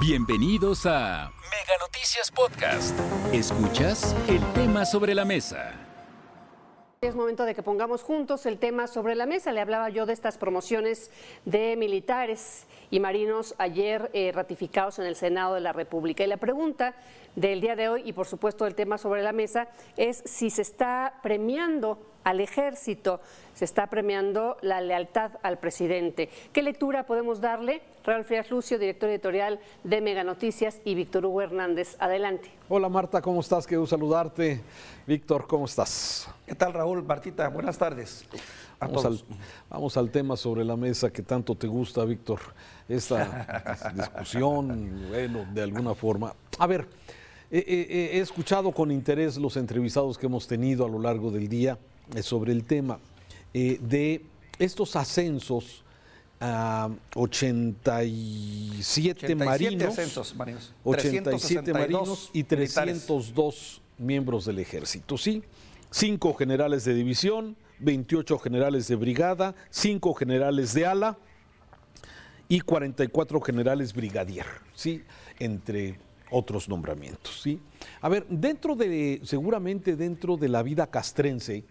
Bienvenidos a Mega Noticias Podcast. Escuchas el tema sobre la mesa. Es momento de que pongamos juntos el tema sobre la mesa. Le hablaba yo de estas promociones de militares y marinos ayer eh, ratificados en el Senado de la República. Y la pregunta del día de hoy, y por supuesto el tema sobre la mesa, es si se está premiando al ejército, se está premiando la lealtad al presidente. ¿Qué lectura podemos darle? Raúl Frías Lucio, director editorial de Mega Noticias, y Víctor Hugo Hernández. Adelante. Hola Marta, ¿cómo estás? Quiero saludarte. Víctor, ¿cómo estás? ¿Qué tal Raúl? Martita, buenas tardes. vamos, Al, vamos al tema sobre la mesa que tanto te gusta, Víctor. Esta discusión, bueno, de alguna forma. A ver, he escuchado con interés los entrevistados que hemos tenido a lo largo del día eh, sobre el tema eh, de estos ascensos a 87, marinos, 87 marinos y 302 miembros del ejército, ¿sí? Cinco generales de división, 28 generales de brigada, cinco generales de ala y 44 generales brigadier, ¿sí? Entre otros nombramientos, ¿sí? A ver, dentro de, seguramente dentro de la vida castrense,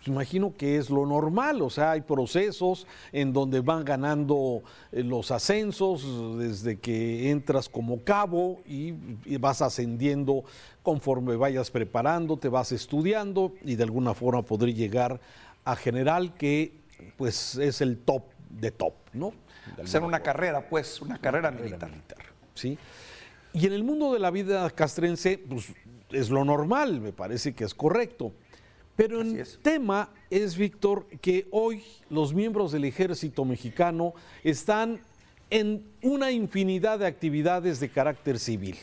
pues imagino que es lo normal, o sea, hay procesos en donde van ganando eh, los ascensos desde que entras como cabo y, vas ascendiendo conforme vayas preparando, te vas estudiando y de alguna forma podría llegar a general que pues es el top de top, ¿no? Ser una carrera, pues, una carrera, militar. ¿sí? Y en el mundo de la vida castrense, pues es lo normal, me parece que es correcto. Pero el tema es, Víctor, que hoy los miembros del ejército mexicano están en una infinidad de actividades de carácter civil.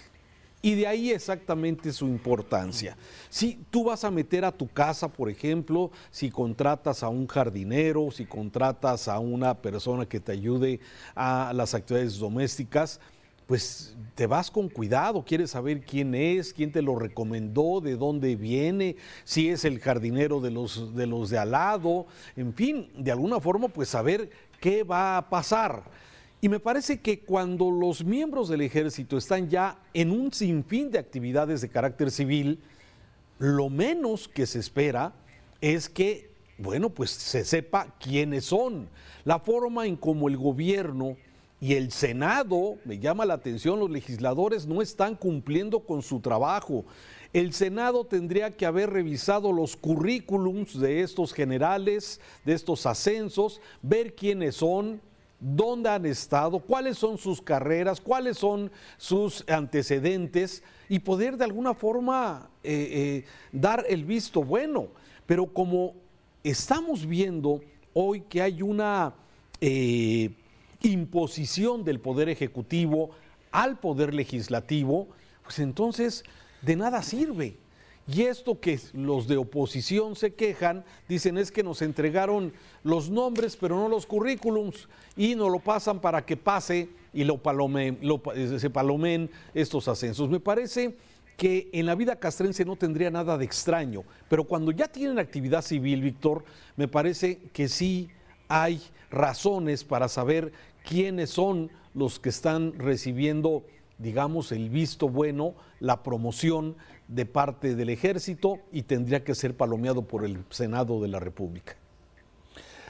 Y de ahí exactamente su importancia. Si tú vas a meter a tu casa, por ejemplo, si contratas a un jardinero, si contratas a una persona que te ayude a las actividades domésticas, pues te vas con cuidado, quieres saber quién es, quién te lo recomendó, de dónde viene, si es el jardinero de los de, al lado, en fin, de alguna forma pues saber qué va a pasar. Y me parece que cuando los miembros del ejército están ya en un sinfín de actividades de carácter civil, lo menos que se espera es que, bueno, pues se sepa quiénes son. La forma en cómo el gobierno y el Senado, me llama la atención, los legisladores no están cumpliendo con su trabajo. El Senado tendría que haber revisado los currículums de estos generales, de estos ascensos, ver quiénes son, dónde han estado, cuáles son sus carreras, cuáles son sus antecedentes y poder de alguna forma eh, eh, dar el visto bueno. Pero como estamos viendo hoy que hay una... Eh, imposición del Poder Ejecutivo al Poder Legislativo, pues entonces de nada sirve. Y esto que los de oposición se quejan, dicen es que nos entregaron los nombres, pero no los currículums, y nos lo pasan para que pase y lo, eh, se palomen estos ascensos. Me parece que en la vida castrense no tendría nada de extraño, pero cuando ya tienen actividad civil, Víctor, me parece que sí hay razones para saber quiénes son los que están recibiendo, digamos, el visto bueno, la promoción de parte del ejército y tendría que ser palomeado por el Senado de la República.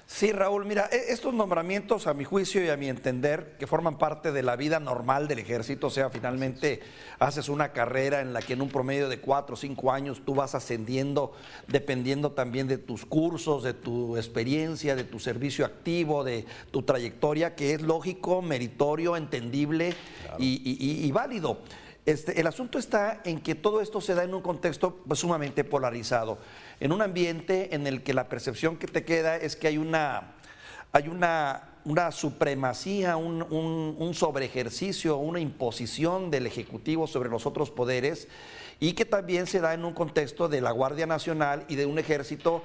Sí, Raúl, mira, e-, estos nombramientos a mi juicio y a mi entender que forman parte de la vida normal del ejército, o sea, finalmente haces una carrera en la que en un promedio de cuatro o cinco años tú vas ascendiendo dependiendo también de tus cursos, de tu experiencia, de tu servicio activo, de tu trayectoria, que es lógico, meritorio, entendible y, válido. Este, el asunto está en que todo esto se da en un contexto pues, sumamente polarizado. En un ambiente en el que la percepción que te queda es que hay una, hay una, una supremacía, un, un, un sobreejercicio, una imposición del Ejecutivo sobre los otros poderes y que también se da en un contexto de la Guardia Nacional y de un ejército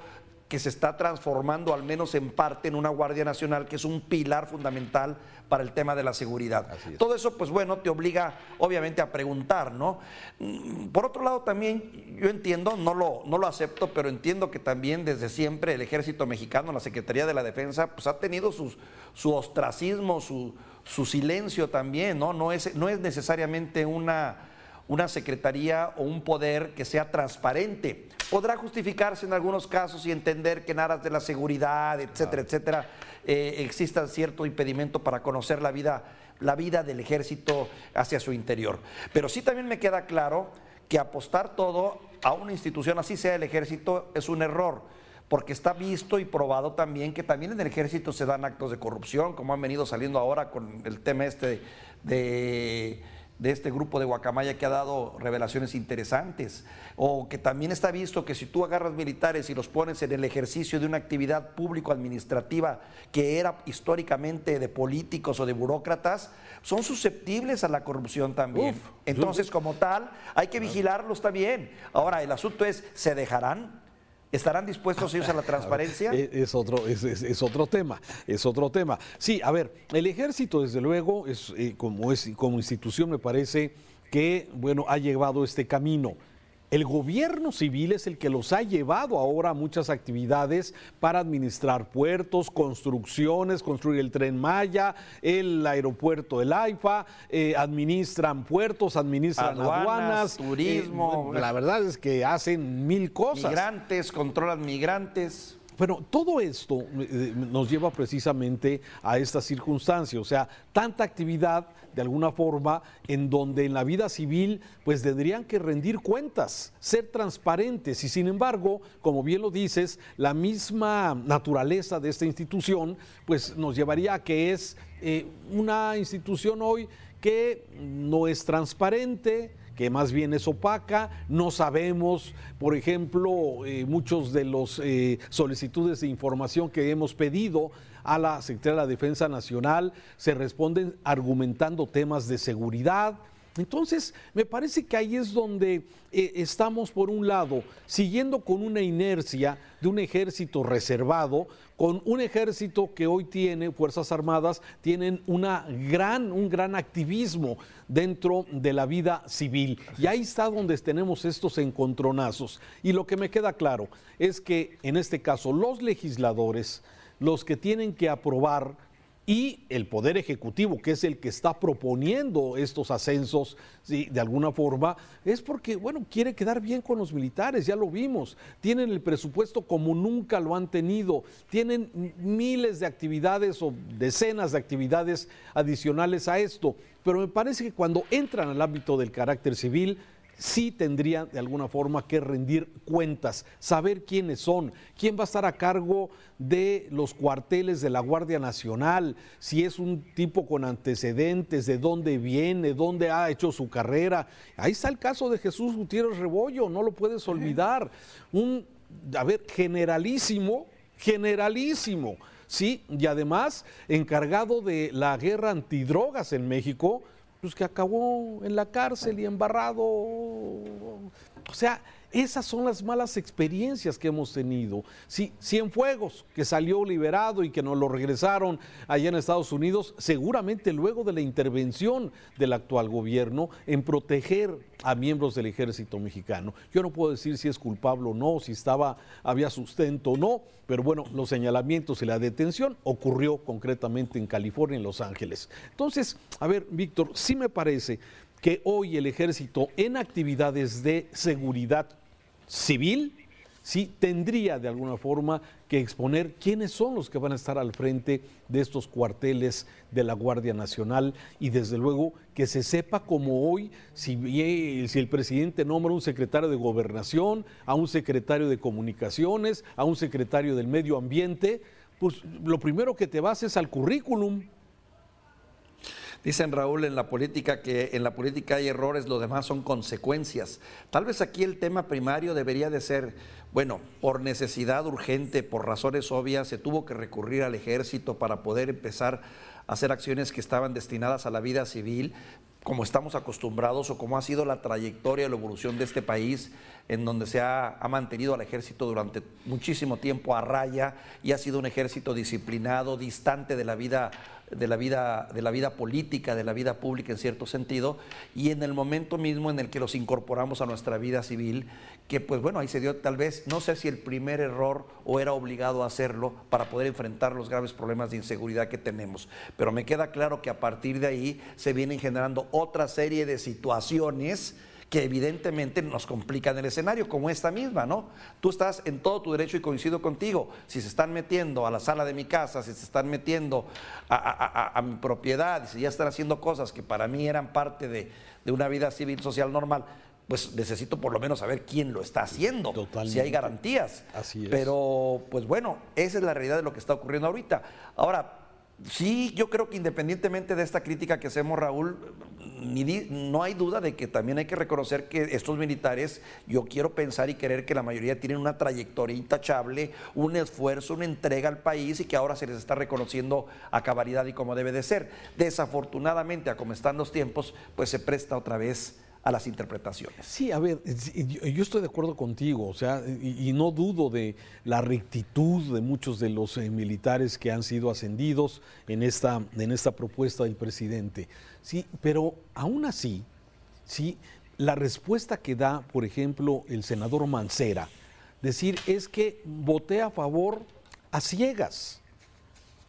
que se está transformando al menos en parte en una Guardia Nacional que es un pilar fundamental para el tema de la seguridad. Todo eso, pues bueno, te obliga obviamente a preguntar, ¿no? Mm, por otro lado, también yo entiendo, no lo, no lo acepto, pero entiendo que también desde siempre el ejército mexicano, la Secretaría de la Defensa, pues ha tenido sus, su ostracismo, su, su silencio también, ¿no? No es, no es necesariamente una, una secretaría o un poder que sea transparente. Podrá justificarse en algunos casos y entender que en aras de la seguridad, etcétera, etcétera, eh, exista cierto impedimento para conocer la vida, la vida del ejército hacia su interior. Pero sí también me queda claro que apostar todo a una institución, así sea el ejército, es un error porque está visto y probado también que también en el ejército se dan actos de corrupción, como han venido saliendo ahora con el tema este de, este grupo de Guacamaya que ha dado revelaciones interesantes, o que también está visto que si tú agarras militares y los pones en el ejercicio de una actividad público-administrativa que era históricamente de políticos o de burócratas, son susceptibles a la corrupción también. Entonces, como tal, hay que vigilarlos también. Ahora, el asunto es, ¿se dejarán? ¿Estarán dispuestos ellos a la transparencia? Es, otro, es, otro tema, es otro tema. Sí, a ver, el ejército, desde luego, es, eh, como, es, como institución me parece que, bueno, ha llevado este camino. El gobierno civil es el que los ha llevado ahora a muchas actividades para administrar puertos, construcciones, construir el tren Maya, el aeropuerto del AIFA, eh, administran puertos, administran aduanas, eh, turismo. la verdad es que hacen mil cosas. Migrantes, controlan migrantes. Bueno, todo esto eh, nos lleva precisamente a esta circunstancia, o sea, tanta actividad de alguna forma en donde en la vida civil pues tendrían que rendir cuentas, ser transparentes. Y sin embargo, como bien lo dices, la misma naturaleza de esta institución pues nos llevaría a que es eh, una institución hoy que no es transparente, que más bien es opaca, no sabemos, por ejemplo, eh, muchos de los eh, solicitudes de información que hemos pedido a la Secretaría de la Defensa Nacional. Se responden argumentando temas de seguridad, entonces, me parece que ahí es donde eh, estamos, por un lado, siguiendo con una inercia de un ejército reservado, con un ejército que hoy tiene, Fuerzas Armadas, tienen una gran, un gran activismo dentro de la vida civil. Y ahí está donde tenemos estos encontronazos. Y lo que me queda claro es que, en este caso, los legisladores, los que tienen que aprobar y el Poder Ejecutivo, que es el que está proponiendo estos ascensos, de alguna forma, es porque, bueno, quiere quedar bien con los militares, ya lo vimos, tienen el presupuesto como nunca lo han tenido, tienen miles de actividades o decenas de actividades adicionales a esto, pero me parece que cuando entran al ámbito del carácter civil, sí tendría de alguna forma que rendir cuentas, saber quiénes son, quién va a estar a cargo de los cuarteles de la Guardia Nacional, si es un tipo con antecedentes, de dónde viene, dónde ha hecho su carrera. Ahí está el caso de Jesús Gutiérrez Rebollo, no lo puedes olvidar. Un, a ver, generalísimo, generalísimo. Sí, y además encargado de la guerra antidrogas en México, pues que acabó en la cárcel y embarrado. O sea, esas son las malas experiencias que hemos tenido. Sí, Cienfuegos, que salió liberado y que nos lo regresaron allá en Estados Unidos, seguramente luego de la intervención del actual gobierno en proteger a miembros del ejército mexicano. Yo no puedo decir si es culpable o no, si estaba, había sustento o no, pero bueno, los señalamientos y la detención ocurrió concretamente en California, en Los Ángeles. Entonces, a ver, Víctor, sí me parece que hoy el ejército en actividades de seguridad civil, sí tendría de alguna forma que exponer quiénes son los que van a estar al frente de estos cuarteles de la Guardia Nacional y desde luego que se sepa como hoy si, si el presidente nombra un secretario de gobernación, a un secretario de comunicaciones, a un secretario del medio ambiente, pues lo primero que te vas es al currículum, Dicen Raúl en la política que en la política hay errores, lo demás son consecuencias. Tal vez aquí el tema primario debería de ser, bueno, por necesidad urgente, por razones obvias, se tuvo que recurrir al ejército para poder empezar a hacer acciones que estaban destinadas a la vida civil, como estamos acostumbrados o como ha sido la trayectoria, la evolución de este país, en donde se ha, ha, mantenido al ejército durante muchísimo tiempo a raya y ha sido un ejército disciplinado, distante de la vida de la vida, de la vida política, de la vida pública en cierto sentido, y en el momento mismo en el que los incorporamos a nuestra vida civil, que pues bueno, ahí se dio tal vez, no sé si el primer error o era obligado a hacerlo para poder enfrentar los graves problemas de inseguridad que tenemos. Pero me queda claro que a partir de ahí se vienen generando otra serie de situaciones que evidentemente nos complican el escenario, como esta misma, ¿no? Tú estás en todo tu derecho y coincido contigo. Si se están metiendo a la sala de mi casa, si se están metiendo a, mi propiedad, si ya están haciendo cosas que para mí eran parte de, una vida civil social normal, pues necesito por lo menos saber quién lo está haciendo, si hay garantías. Así es. Pero, pues bueno, esa es la realidad de lo que está ocurriendo ahorita. Ahora, Sí, yo creo que independientemente de esta crítica que hacemos, Raúl, no hay duda de que también hay que reconocer que estos militares, yo quiero pensar y querer que la mayoría tienen una trayectoria intachable, un esfuerzo, una entrega al país y que ahora se les está reconociendo a cabalidad y como debe de ser. Desafortunadamente, a como están los tiempos, pues se presta otra vez a las interpretaciones. Sí, a ver, yo estoy de acuerdo contigo, o sea, y, no dudo de la rectitud de muchos de los eh, militares que han sido ascendidos en esta, en esta propuesta del presidente. Sí, pero aún así, sí, la respuesta que da, por ejemplo, el senador Mancera, decir es que voté a favor a ciegas,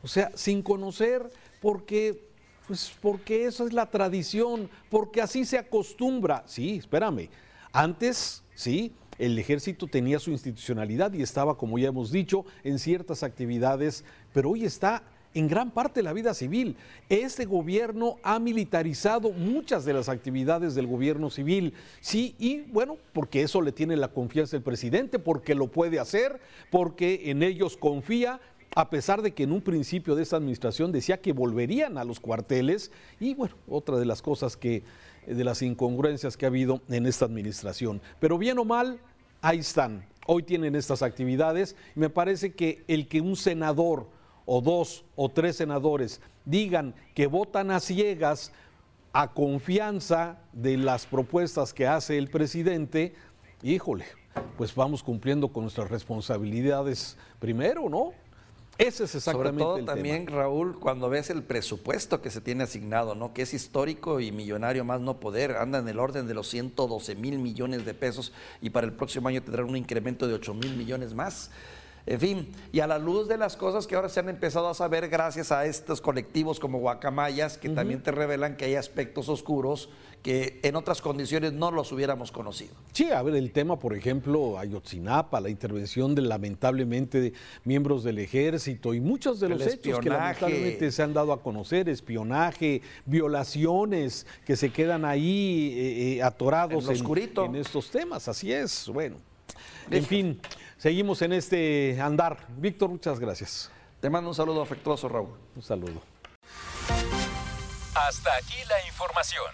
o sea, sin conocer, porque pues porque eso es la tradición, porque así se acostumbra. Sí, espérame. Antes, sí, el ejército tenía su institucionalidad y estaba, como ya hemos dicho, en ciertas actividades, pero hoy está en gran parte la vida civil. Este gobierno ha militarizado muchas de las actividades del gobierno civil. Sí, y bueno, porque eso le tiene la confianza el presidente, porque lo puede hacer, porque en ellos confía a pesar de que en un principio de esta administración decía que volverían a los cuarteles y bueno, otra de las cosas que, de las incongruencias que ha habido en esta administración. Pero bien o mal, ahí están. Hoy tienen estas actividades. Me parece que el que un senador o dos o tres senadores digan que votan a ciegas a confianza de las propuestas que hace el presidente, híjole, pues vamos cumpliendo con nuestras responsabilidades primero, ¿no? Ese es exactamente Sobre todo también, Raúl, cuando ves el presupuesto que se tiene asignado, ¿no? Que es histórico y millonario más no poder, anda en el orden de los 112 mil millones de pesos y para el próximo año tendrán un incremento de 8 mil millones más. En fin, y a la luz de las cosas que ahora se han empezado a saber gracias a estos colectivos como Guacamayas, que también te revelan que hay aspectos oscuros que en otras condiciones no los hubiéramos conocido. Sí, a ver, el tema, por ejemplo, Ayotzinapa, la intervención de lamentablemente de miembros del ejército y muchos de los hechos que lamentablemente se han dado a conocer, espionaje, violaciones que se quedan ahí eh, eh, atorados en, en, estos temas. Así es, bueno. En fin, seguimos en este andar. Víctor, muchas gracias. Te mando un saludo afectuoso, Raúl. Un saludo. Hasta aquí la información.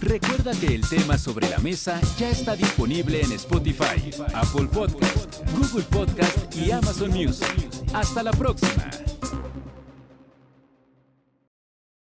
Recuerda que el tema sobre la mesa ya está disponible en Spotify, Apple Podcast, Google Podcast y Amazon Music. Hasta la próxima.